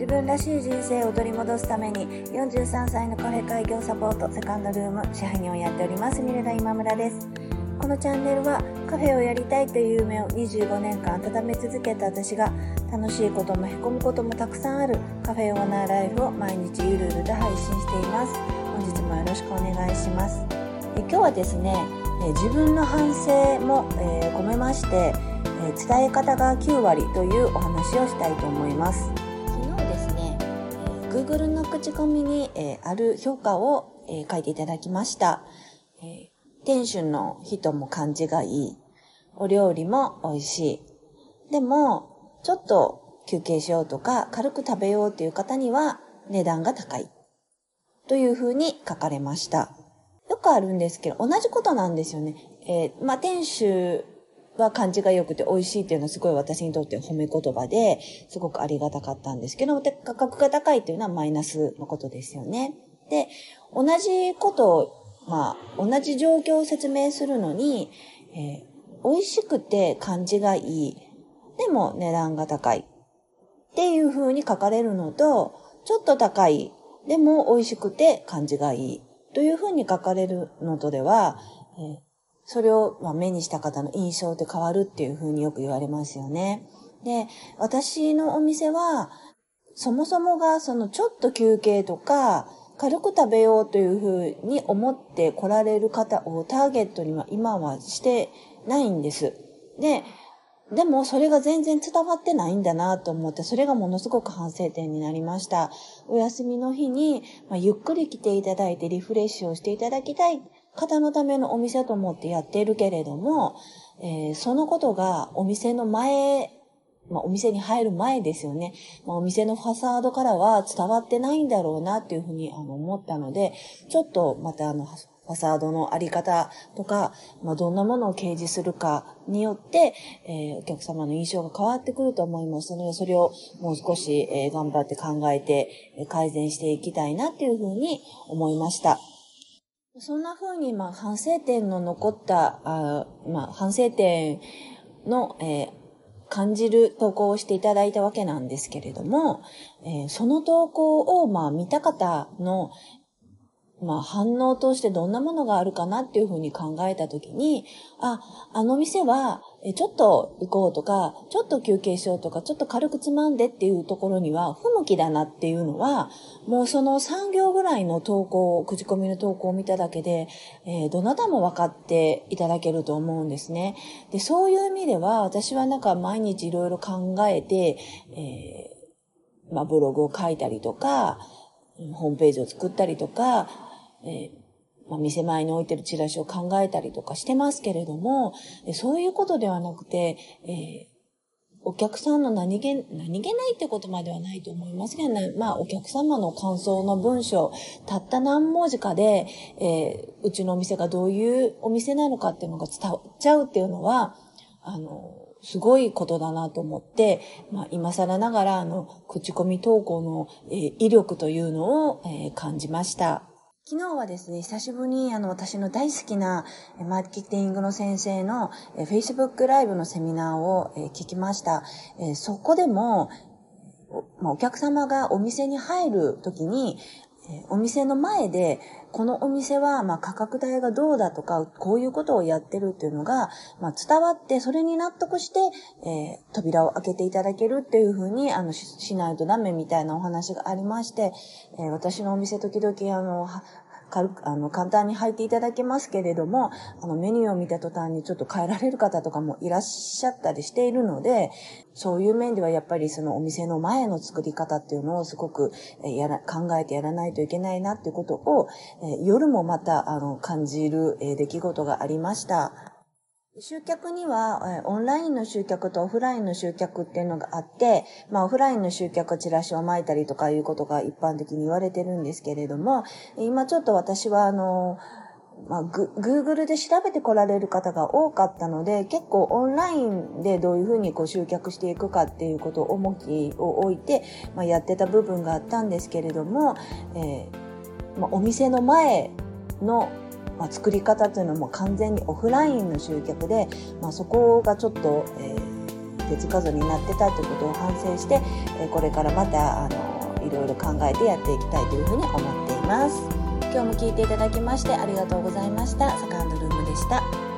自分らしい人生を取り戻すために43歳のカフェ開業サポートセカンドルーム支配人をやっておりますミレダ今村です。このチャンネルはカフェをやりたいという夢を25年間温め続けた私が楽しいこともへこむこともたくさんあるカフェオーナーライフを毎日ゆるゆると配信しています。本日もよろしくお願いします。え今日はですね自分の反省も、えー、込めまして、え伝え方が9割というお話をしたいと思います、Google の口コミに、えある評価を、え書いていただきました、え店主の人も感じがいい。お料理も美味しい。でもちょっと休憩しようとか軽く食べようという方には値段が高い。というふうに書かれました。よくあるんですけど、同じことなんですよね。えー、まあ、店主は感じが良くて美味しいっていうのはすごい私にとって褒め言葉で、すごくありがたかったんですけど、価格が高いっていうのはマイナスのことですよね。で、同じことを、まあ、同じ状況を説明するのに、えー、美味しくて感じがいい。でも値段が高い。っていう風に書かれるのと、ちょっと高い。でも美味しくて感じがいい。というふうに書かれるのとでは、えそれをま目にした方の印象って変わるっていうふうによく言われますよね。で、私のお店は、そもそもがそのちょっと休憩とか、軽く食べようというふうに思って来られる方をターゲットには今はしてないんです。で、でもそれが全然伝わってないんだなと思って、それがものすごく反省点になりました。お休みの日に、まあ、ゆっくり来ていただいてリフレッシュをしていただきたい方のためのお店と思ってやっているけれども、えー、そのことがお店の前、まあ、お店に入る前ですよね。まあ、お店のファサードからは伝わってないんだろうなっていうふうにあの思ったので、ちょっとまたあの、ファサードのあり方とか、まあ、どんなものを掲示するかによって、えー、お客様の印象が変わってくると思いますので、それをもう少し、えー、頑張って考えて、改善していきたいなっていうふうに思いました。そんな風に、まあ、反省点の残った、あまあ、反省点の、えー、感じる投稿をしていただいたわけなんですけれども、えー、その投稿を、まあ、見た方の、まあ反応としてどんなものがあるかなっていうふうに考えたときに、あ、あの店は、ちょっと行こうとか、ちょっと休憩しようとか、ちょっと軽くつまんでっていうところには不向きだなっていうのは、もうその3行ぐらいの投稿、口コミの投稿を見ただけで、えー、どなたも分かっていただけると思うんですね。で、そういう意味では、私はなんか毎日いろいろ考えて、えー、まあブログを書いたりとか、ホームページを作ったりとか、えー、まあ、店前に置いてるチラシを考えたりとかしてますけれども、そういうことではなくて、えーお客さんの何気、何気ないってことまではないと思いますけどね。まあ、お客様の感想の文章、たった何文字かで、えー、うちのお店がどういうお店なのかっていうのが伝わっちゃうっていうのは、あの、すごいことだなと思って、まあ、今更ながら、あの、口コミ投稿の、えー、威力というのを、えー、感じました。昨日はですね、久しぶりにあの私の大好きなマーケティングの先生の Facebook ライブのセミナーを聞きました。そこでも、お客様がお店に入るときに、お店の前で、このお店は、ま価格帯がどうだとか、こういうことをやってるっていうのが、ま伝わって、それに納得して、えー、扉を開けていただけるっていうふうに、あのし、しないとダメみたいなお話がありまして、えー、私のお店時々、あの、軽く、あの、簡単に入っていただけますけれども、あの、メニューを見た途端にちょっと変えられる方とかもいらっしゃったりしているので、そういう面ではやっぱりそのお店の前の作り方っていうのをすごくえやら、考えてやらないといけないなっていうことを、え夜もまた、あの、感じる、え出来事がありました。集客には、オンラインの集客とオフラインの集客っていうのがあって、まあ、オフラインの集客チラシを巻いたりとかいうことが一般的に言われてるんですけれども、今ちょっと私は、あの、まあ、グ、Google で調べて来られる方が多かったので、結構オンラインでどういうふうにこう集客していくかっていうことを重きを置いて、まあ、やってた部分があったんですけれども、えーまあ、お店の前のまあ、作り方というのも完全にオフラインの集客で、まあ、そこがちょっと、えー、手つかずになってたということを反省して、えこれからまたあのいろいろ考えてやっていきたいというふうに思っています。今日も聞いていただきましてありがとうございました。サカンドルームでした。